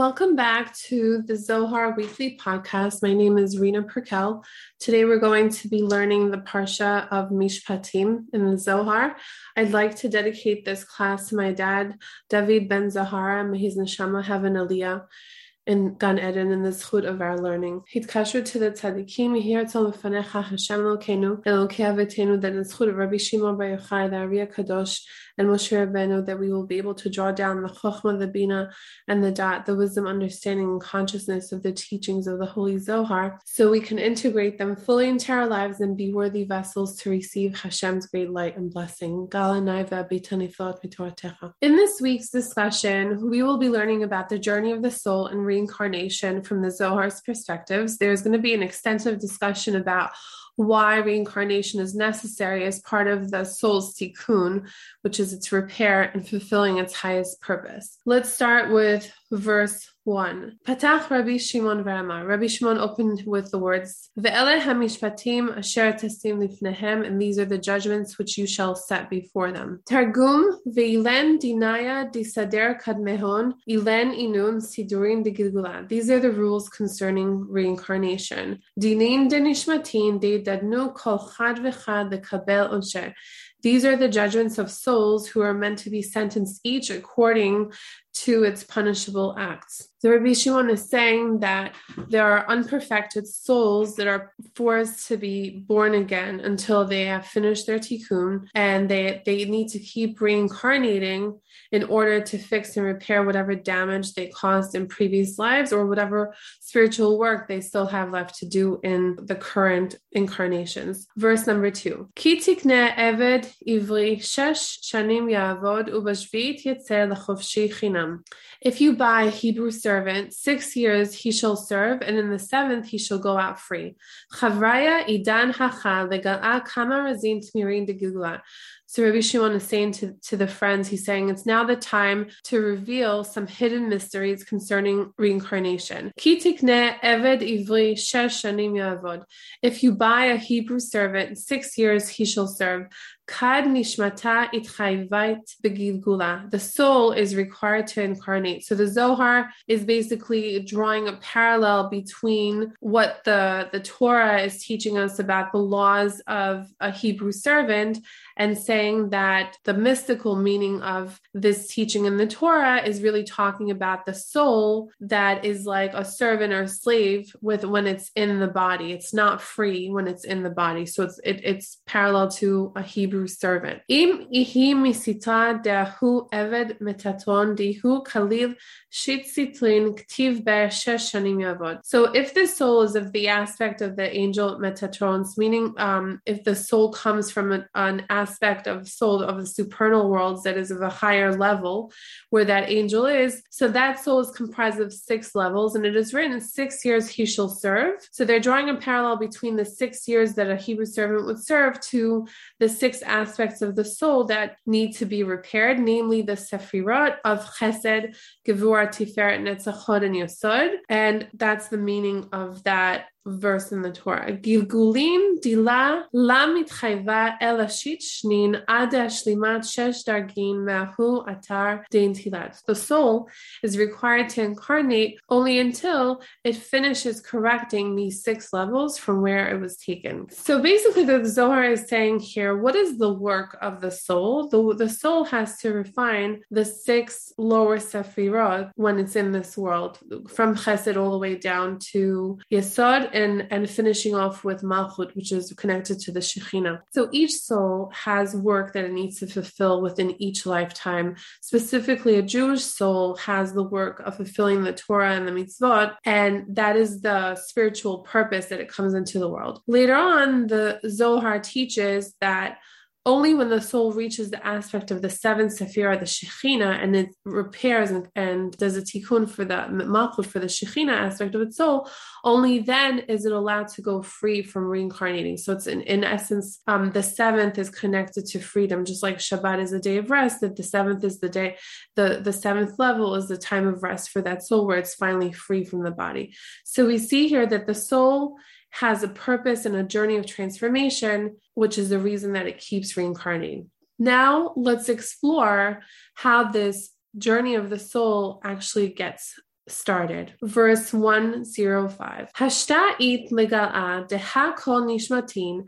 Welcome back to the Zohar Weekly Podcast. My name is Rina Perkel. Today we're going to be learning the Parsha of Mishpatim in the Zohar. I'd like to dedicate this class to my dad, David Ben Zahara. May his neshama have an aliyah in Gan Eden in the zchut of our learning. Hitkasher to the tzaddikim, here tzol lefanecha Hashem Elokeinu, Elokei Avetenu, that in zchut of Rabbi Shimon Bar Yochai, the Ari Kadosh, and Moshe Rabbeinu that we will be able to draw down the chokhmah, the bina, and the da'at, the wisdom, understanding, and consciousness of the teachings of the Holy Zohar, so we can integrate them fully into our lives and be worthy vessels to receive Hashem's great light and blessing. In this week's discussion, we will be learning about the journey of the soul and reincarnation from the Zohar's perspectives. There's going to be an extensive discussion about why reincarnation is necessary as part of the soul's tikkun, which is its repair and fulfilling its highest purpose. Let's start with verse 1. Patach Rabbi Shimon Varama. Rabbi Shimon opened with the words, Ve'ele hamishpatim asher testim lifnehem, and these are the judgments which you shall set before them. Targum ve'ilen dinaya disader kadmehon, ilen inun sidurin de. These are the rules concerning reincarnation. Dinin denishmatin de dadnu kol chad v'chad lekabel onsher. These are the judgments of souls who are meant to be sentenced each according to its punishable acts. So Rabbi Shimon is saying that there are unperfected souls that are forced to be born again until they have finished their tikkun, and they, they need to keep reincarnating in order to fix and repair whatever damage they caused in previous lives or whatever spiritual work they still have left to do in the current incarnations. Verse number two. Ki tikne eved ivri shesh shanim yavod ubashvit yetzer lechofshi chinam. If you buy a Hebrew servant, six years he shall serve, and in the seventh he shall go out free. Chavraya idan hacha kama razin. So Rabbi Shimon is saying to, to the friends, he's saying it's now the time to reveal some hidden mysteries concerning reincarnation. If you buy a Hebrew servant, six years he shall serve. The soul is required to incarnate. So the Zohar is basically drawing a parallel between what the, the Torah is teaching us about the laws of a Hebrew servant and saying that the mystical meaning of this teaching in the Torah is really talking about the soul that is like a servant or a slave with when it's in the body. It's not free when it's in the body. So it's it, it's parallel to a Hebrew servant. Im ihi misita dehu eved metaton dihu kalil ktiv. So if the soul is of the aspect of the angel metatrons, meaning um, if the soul comes from an, an aspect of soul of the supernal worlds that is of a higher level where that angel is, so that soul is comprised of six levels, and it is written six years he shall serve. So they're drawing a parallel between the six years that a Hebrew servant would serve to the six aspects of the soul that need to be repaired, namely the sefirot of chesed, gevur, tiferet, netzach hod, and yesod. And that's the meaning of that verse in the Torah. Gilgulim dila la mitchayva elashit shnin ad shlimat shesh dargin mahu atar dein tilat. The soul is required to incarnate only until it finishes correcting these six levels from where it was taken. So basically, the Zohar is saying here, what is the work of the soul? The, the soul has to refine the six lower sefirot when it's in this world, from chesed all the way down to yesod and, and finishing off with Malchut, which is connected to the Shekhinah. So each soul has work that it needs to fulfill within each lifetime. Specifically, a Jewish soul has the work of fulfilling the Torah and the mitzvot, and that is the spiritual purpose that it comes into the world. Later on, the Zohar teaches that only when the soul reaches the aspect of the seven sephira, the shechina, and it repairs and, and does a tikkun for the malchut for the shechina aspect of its soul, only then is it allowed to go free from reincarnating. So it's in, in essence, um, the seventh is connected to freedom, just like Shabbat is a day of rest. That the seventh is the day, the the seventh level is the time of rest for that soul where it's finally free from the body. So we see here that the soul has a purpose and a journey of transformation, which is the reason that it keeps reincarnating. Now, let's explore how this journey of the soul actually gets started. Verse 105. Hashta it legal'a deha nishmatin.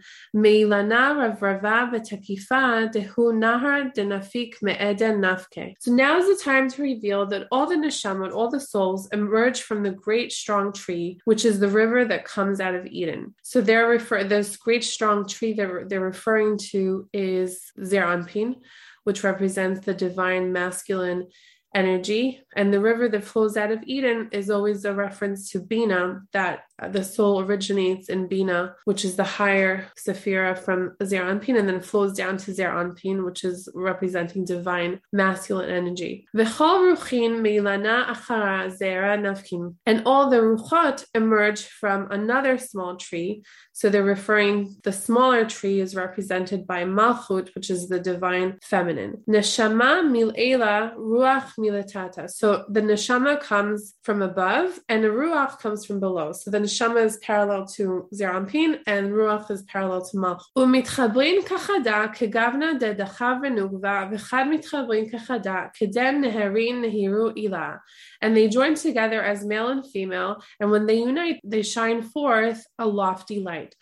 So now is the time to reveal that all the neshamot, all the souls, emerge from the great strong tree, which is the river that comes out of Eden. So they're refer this great strong tree that they're referring to is Zeir Anpin, which represents the divine masculine energy. And the river that flows out of Eden is always a reference to Bina, that the soul originates in Bina, which is the higher Sephira from Zeir Anpin, and then flows down to Zeir Anpin, which is representing divine masculine energy. And all the Ruchot emerge from another small tree. So they're referring, the smaller tree is represented by Malchut, which is the divine feminine. Neshama mil'ela ruach milatata. So the neshama comes from above and the ruach comes from below. So the neshama is parallel to Zeir Anpin and ruach is parallel to malchut. ומתחברים כחדה כגוונה דדחיו ונוגבה וחד מתחברים כחדה כדם נהרין נהירו אילה and they join together as male and female, and when they unite, they shine forth a lofty light.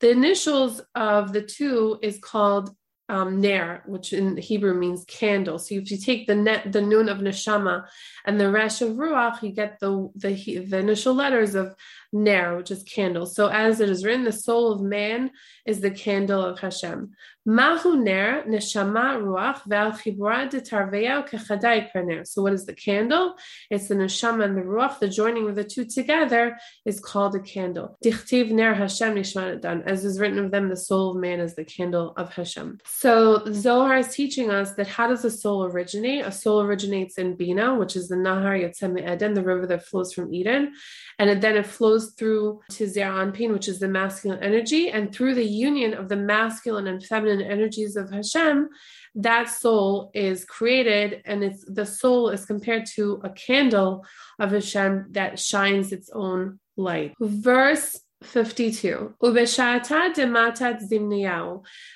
The initials of the two is called um, ner, which in Hebrew means candle. So if you take the net, the of neshama, and the resh of ruach, you get the the, the initial letters of ner, which is candle. So as it is written, the soul of man is the candle of Hashem. Mahu ner neshama ruach ner. So what is the candle? It's the neshama and the ruach. The joining of the two together is called a candle. Dichtiv ner Hashem nishmat As is written of them, the soul of man is the candle of Hashem. So Zohar is teaching us that how does a soul originate? A soul originates in Bina, which is the Nahar Yotzem Eden, the river that flows from Eden, and then it flows through to Zeir Anpin, which is the masculine energy, and through the union of the masculine and feminine energies of Hashem, that soul is created, and it's the soul is compared to a candle of Hashem that shines its own light. Verse 52.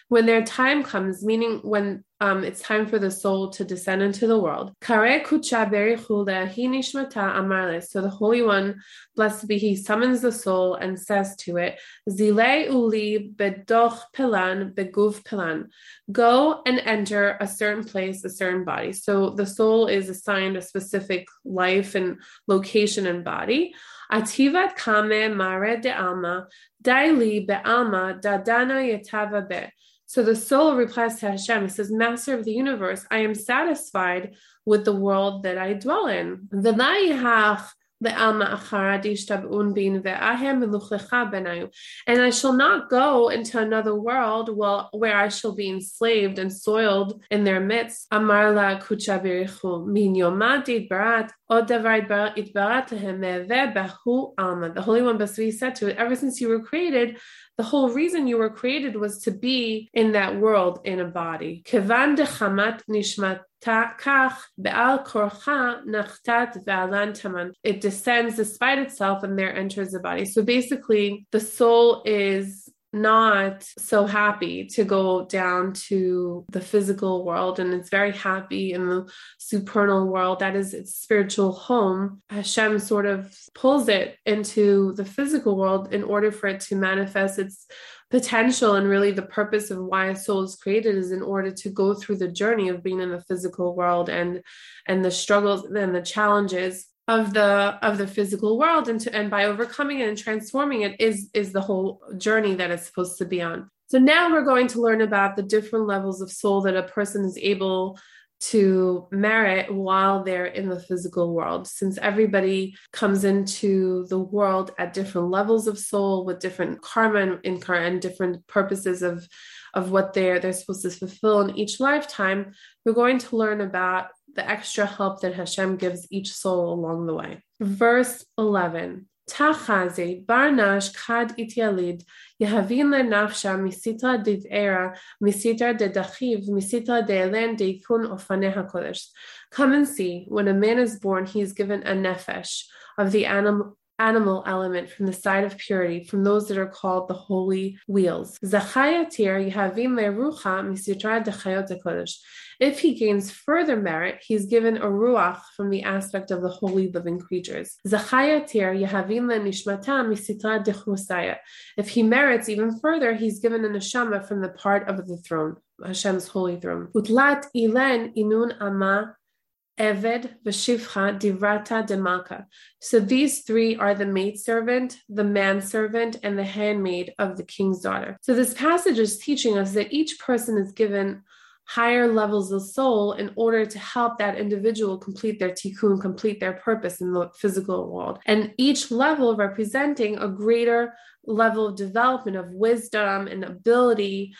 When their time comes, meaning when um, it's time for the soul to descend into the world. Kare kucha hinishmata amarle. So the Holy One, blessed be He, summons the soul and says to it, Zile uli bedoch pelan beguv pelan. Go and enter a certain place, a certain body. So the soul is assigned a specific life and location and body. Kame mare de alma, be alma yetava be. So the soul replies to Hashem, it says, Master of the universe, I am satisfied with the world that I dwell in. And I shall not go into another world well, where I shall be enslaved and soiled in their midst. Amar la min The Holy One Basvi said to it, ever since you were created, the whole reason you were created was to be in that world in a body. It descends despite itself and there enters the body. So basically, the soul is not so happy to go down to the physical world and it's very happy in the supernal world that is its spiritual home. Hashem sort of pulls it into the physical world in order for it to manifest its potential and really the purpose of why a soul is created is in order to go through the journey of being in the physical world and and the struggles and the challenges of the of the physical world and to and by overcoming it and transforming it is is the whole journey that it's supposed to be on. So now we're going to learn about the different levels of soul that a person is able to merit while they're in the physical world. Since everybody comes into the world at different levels of soul with different karma and, and different purposes of of what they're they're supposed to fulfill in each lifetime we're going to learn about the extra help that Hashem gives each soul along the way verse 11 Tachaze barnash kad ityalid divera misitra de misitra de. Come and see, when a man is born, he is given a nefesh of the animal animal element from the side of purity, from those that are called the holy wheels. If he gains further merit, he's given a ruach from the aspect of the holy living creatures. If he merits even further, he's given a neshama from the part of the throne, Hashem's holy throne. Utlat inun Eved, Vashivcha, Divrata, Demaka. So these three are the maidservant, the manservant, and the handmaid of the king's daughter. So this passage is teaching us that each person is given higher levels of soul in order to help that individual complete their tikkun, complete their purpose in the physical world. And each level representing a greater level of development of wisdom and ability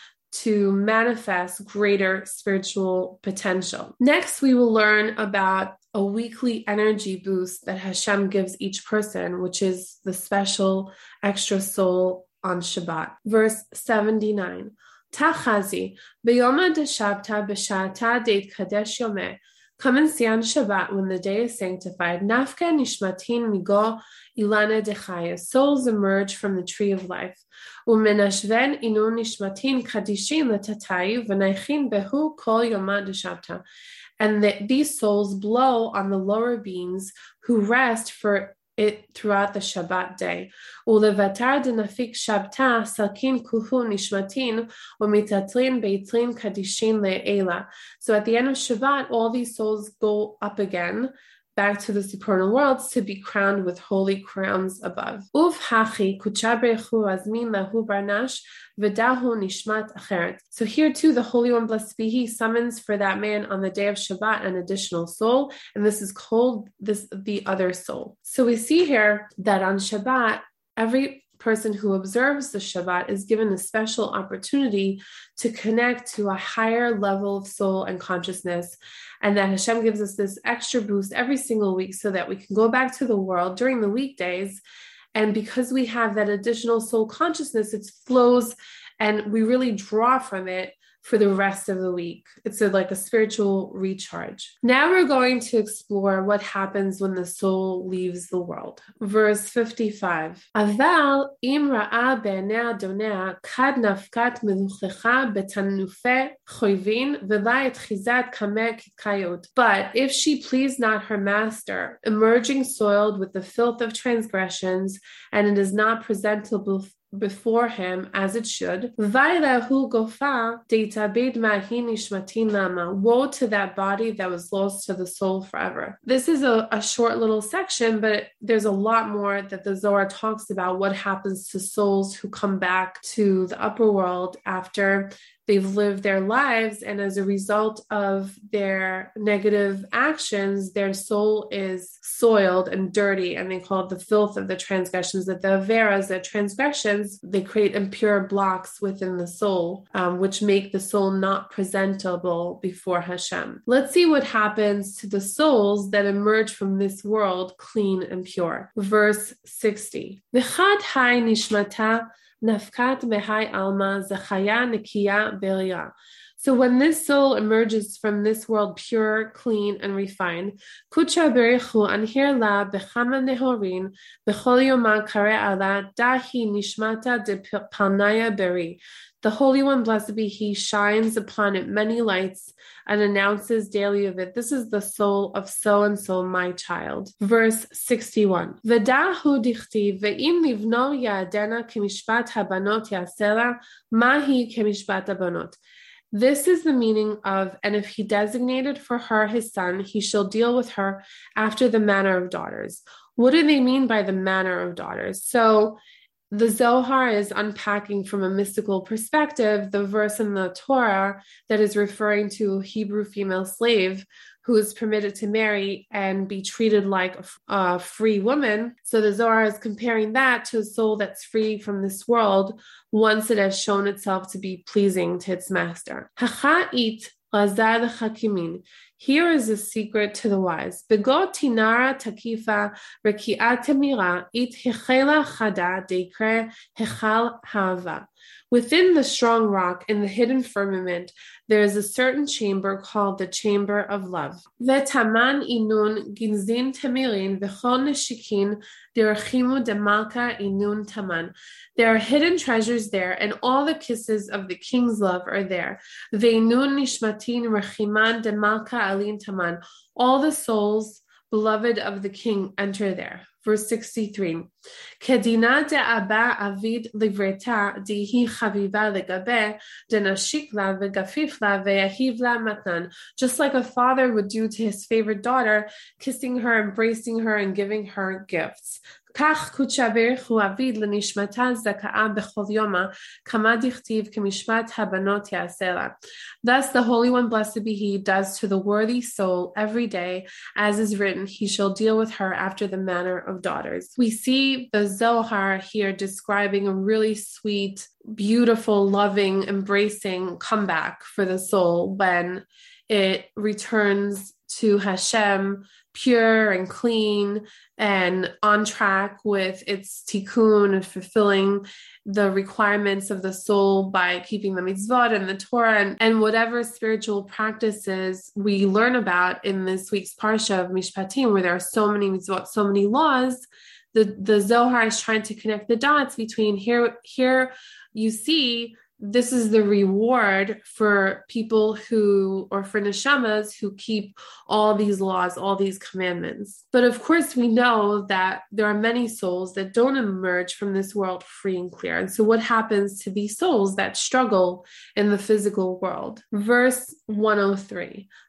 to manifest greater spiritual potential. Next, we will learn about a weekly energy boost that Hashem gives each person, which is the special extra soul on Shabbat. Verse 79. Tachazi, beyoma de shabta b'shata deit kadesh yomeh. Come and see on Shabbat when the day is sanctified. Nafka nishmatin migo ilana dechaya. Souls emerge from the tree of life. Umenashven inu nishmatin kadishin letatayu v'naichin behu kol yoma deshabta. And that these souls blow on the lower beings who rest for it throughout the Shabbat day. Ulevatar denafik shabta salkin kuhu nishmatin umitatlin beitlin kadishin le'ela. So at the end of Shabbat, all these souls go up again back to the supernal worlds to be crowned with holy crowns above. Hachi azmin lahu barnash v'dahu nishmat acheret. So here too, the Holy One, blessed be He, summons for that man on the day of Shabbat an additional soul, and this is called this the other soul. So we see here that on Shabbat, every person who observes the Shabbat is given a special opportunity to connect to a higher level of soul and consciousness. And that Hashem gives us this extra boost every single week so that we can go back to the world during the weekdays. And because we have that additional soul consciousness, it flows and we really draw from it for the rest of the week. It's a, like a spiritual recharge. Now we're going to explore what happens when the soul leaves the world. Verse 55. Aval. But if she please not her master, emerging soiled with the filth of transgressions, and it is not presentable before him as it should. Woe to that body that was lost to the soul forever. This is a, a short little section, but there's a lot more that the Zohar talks about what happens to souls who come back to the upper world after they've lived their lives and as a result of their negative actions their soul is soiled and dirty and they call it the filth of the transgressions that the averas the transgressions they create impure blocks within the soul um, which make the soul not presentable before hashem. Let's see what happens to the souls that emerge from this world clean and pure. Verse 60 nishmata Nafkat mehai alma zachaya nikia beria. So when this soul emerges from this world pure, clean, and refined, kucha berichu anhir la bechama nehorin bechol yoma kare ala dahi nishmata de palnaya beri. The Holy One, blessed be He, shines upon it many lights and announces daily of it, This is the soul of so and so, my child. Verse 61. V'dahu dichti ve'im livno ya'adena kemishpat mahi kemishpat. This is the meaning of, and if he designated for her his son, he shall deal with her after the manner of daughters. What do they mean by the manner of daughters? So the Zohar is unpacking from a mystical perspective the verse in the Torah that is referring to a Hebrew female slave who is permitted to marry and be treated like a, free woman. So the Zohar is comparing that to a soul that's free from this world once it has shown itself to be pleasing to its master. Here is a secret to the wise. Begot tinara takifa reki'at mira it hechela chada dekre hechal hava. Within the strong rock in the hidden firmament, there is a certain chamber called the chamber of love. Vetaman inun ginzin temirin v'chol neshikin derachimu demalka inun taman. There are hidden treasures there, and all the kisses of the king's love are there. Ve'inun nishmatin rechiman demalka alin taman. All the souls beloved of the king enter there. Verse 63. Kedina de abba avid livreta dihi chaviva legabe denashikla vegafifla ve'ahivla matan. Just like a father would do to his favorite daughter, kissing her, embracing her, and giving her gifts. כך הוא אביד לנשמתה זכאה בכל יומה, כמה דכתיב כמשפט הבנות יעשה לה. Thus the Holy One, blessed be He, does to the worthy soul every day, as is written, He shall deal with her after the manner of daughters. We see the Zohar here describing a really sweet, beautiful, loving, embracing comeback for the soul when it returns to Hashem pure and clean and on track with its tikkun and fulfilling the requirements of the soul by keeping the mitzvot and the Torah and, and whatever spiritual practices we learn about in this week's parsha of Mishpatim, where there are so many mitzvot, so many laws. The, the Zohar is trying to connect the dots between here, here you see this is the reward for people who, or for neshamas who keep all these laws, all these commandments. But of course, we know that there are many souls that don't emerge from this world free and clear. And so, what happens to these souls that struggle in the physical world? Verse 103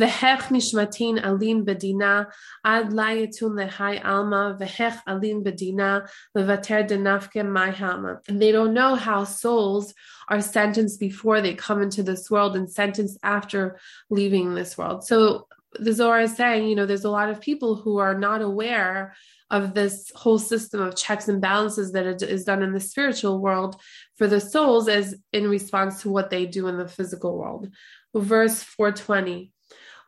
Vehech nishmatin alin bedina ad layatun lehai alma vehech alin bedina levater denafke maihama. And they don't know how souls are sentenced before they come into this world and sentenced after leaving this world. So the Zohar is saying, you know, there's a lot of people who are not aware of this whole system of checks and balances that is done in the spiritual world for the souls as in response to what they do in the physical world. Verse 420.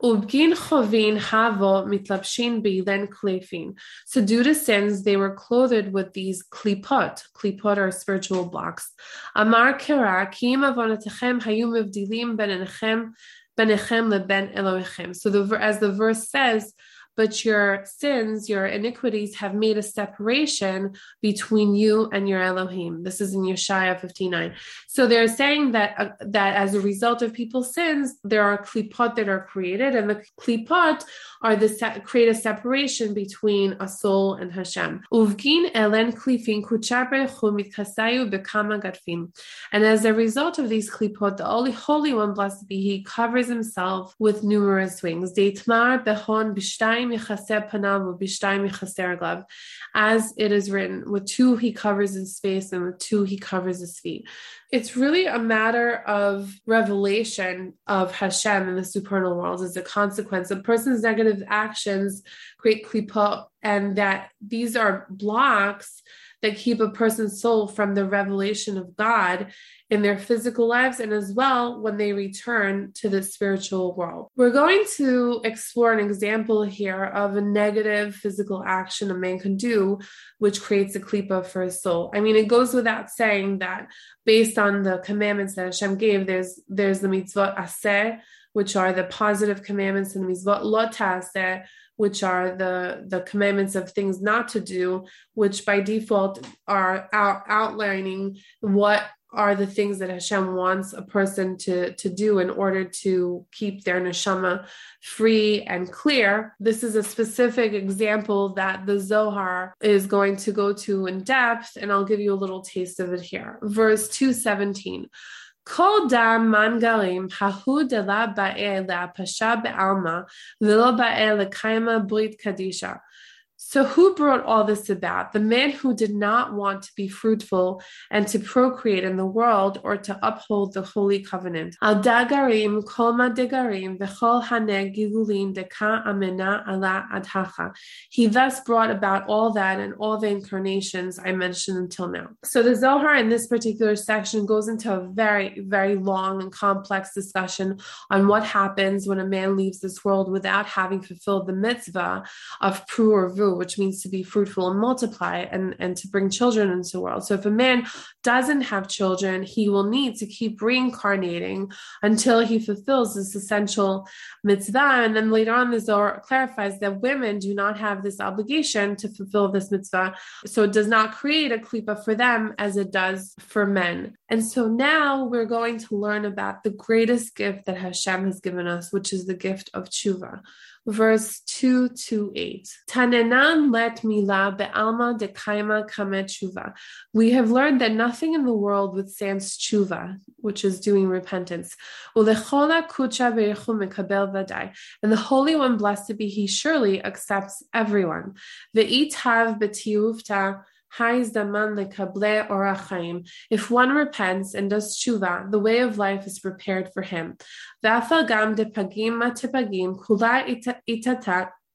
Ubgin chovin havo mitlapshin beilen klefin. So due to sins, they were clothed with these klipot. Klipot are spiritual blocks. Amar kera kim avonatechem hayum mivdilim benechem benechem leben Elohechem. So the as the verse says, but your sins, your iniquities have made a separation between you and your Elohim. This is in Yeshaya 59. So they're saying that uh, that as a result of people's sins, there are klipot that are created, and the klipot are the se- create a separation between a soul and Hashem. Uvgin elen klifin kasayu bekama gadfin. And as a result of these klipot, the Holy, Holy One, blessed be He, covers himself with numerous wings. Deitmar behon b'shtayim as it is written, with two he covers his face and with two he covers his feet. It's really a matter of revelation of Hashem in the supernal world as a consequence. A person's negative actions create klipa, and that these are blocks that keep a person's soul from the revelation of God in their physical lives and as well when they return to the spiritual world. We're going to explore an example here of a negative physical action a man can do, which creates a klipa for his soul. I mean, it goes without saying that based on the commandments that Hashem gave, there's there's the mitzvot aseh, which are the positive commandments, and the mitzvot lo ta'aseh, which are the the commandments of things not to do which by default are out, outlining what are the things that Hashem wants a person to, to do in order to keep their neshama free and clear. This is a specific example that the Zohar is going to go to in depth, and I'll give you a little taste of it here. Verse 217. כל דם מנגלים ההוא דלה באל להפשה בעלמא ולא באל לקיימה ברית קדישה. So, who brought all this about? The man who did not want to be fruitful and to procreate in the world or to uphold the holy covenant. He thus brought about all that and all the incarnations I mentioned until now. So, the Zohar in this particular section goes into a very, very long and complex discussion on what happens when a man leaves this world without having fulfilled the mitzvah of pru u'rvu which means to be fruitful and multiply and, and to bring children into the world. So if a man doesn't have children, he will need to keep reincarnating until he fulfills this essential mitzvah. And then later on, the Zohar clarifies that women do not have this obligation to fulfill this mitzvah. So it does not create a klipa for them as it does for men. And so now we're going to learn about the greatest gift that Hashem has given us, which is the gift of tshuva verse 2 to 8. Tanenan let mila be'alma de kaima tshuva. We have learned that nothing in the world withstands tshuva, which is doing repentance. Ulechola kucha mekabel vadai. And the Holy One, blessed be He, surely accepts everyone. Ve'itav betiuvta if one repents and does tshuva, the way of life is prepared for him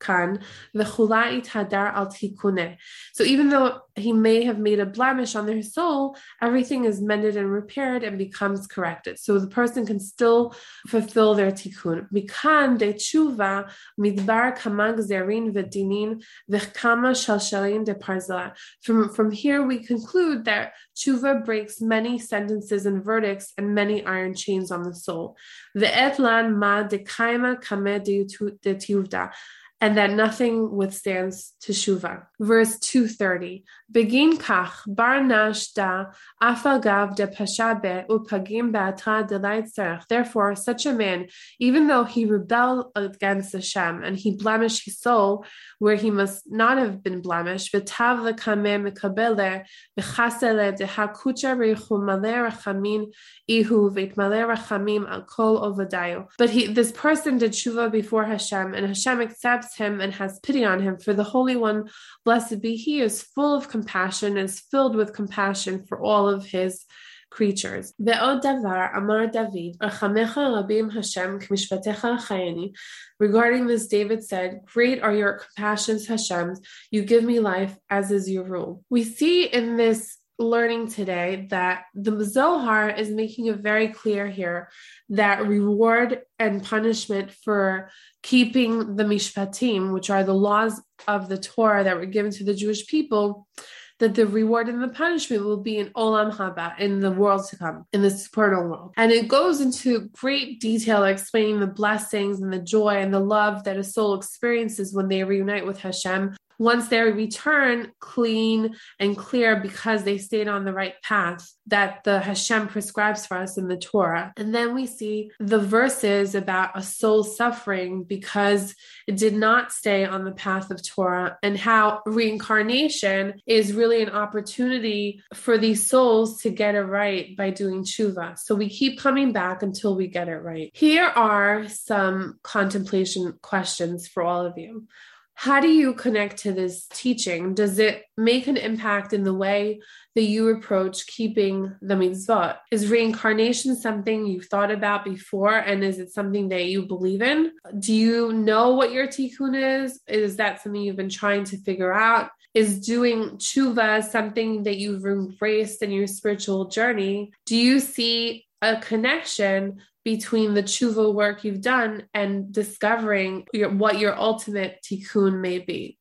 kan hadar al tikune. So even though he may have made a blemish on their soul, everything is mended and repaired and becomes corrected. So the person can still fulfill their tikkun. Mikan de tshuva midbar kamag zerin v'dinin shalshalin de. From from here we conclude that tshuva breaks many sentences and verdicts and many iron chains on the soul. Ma de kaima kame de and that nothing withstands teshuva. Verse 230. Begin kach bar nash da afagav de pashabe upagim be'atra de Therefore, such a man, even though he rebelled against Hashem and he blemished his soul where he must not have been blemished, v'tav lekame mekabele v'chasele de hakucha reichumale rachamin ihu v'itmale rachamim al kol ovadayu. But he, this person did tshuva before Hashem, and Hashem accepts him and has pity on him. For the Holy One, blessed be He, is full of compassion, is filled with compassion for all of His creatures. Regarding this, David said, Great are your compassions, Hashem. You give me life, as is your rule. We see in this learning today that the Zohar is making it very clear here that reward and punishment for keeping the mishpatim, which are the laws of the Torah that were given to the Jewish people, that the reward and the punishment will be in Olam Haba, in the world to come, in the supernal world. And it goes into great detail explaining the blessings and the joy and the love that a soul experiences when they reunite with Hashem once they return clean and clear because they stayed on the right path that the Hashem prescribes for us in the Torah. And then we see the verses about a soul suffering because it did not stay on the path of Torah and how reincarnation is really an opportunity for these souls to get it right by doing tshuva. So we keep coming back until we get it right. Here are some contemplation questions for all of you how do you connect to this teaching? Does it make an impact in the way that you approach keeping the mitzvot? Is reincarnation something you've thought about before? And is it something that you believe in? Do you know what your tikkun is? Is that something you've been trying to figure out? Is doing tshuva something that you've embraced in your spiritual journey? Do you see a connection between the tshuva work you've done and discovering your, what your ultimate tikkun may be.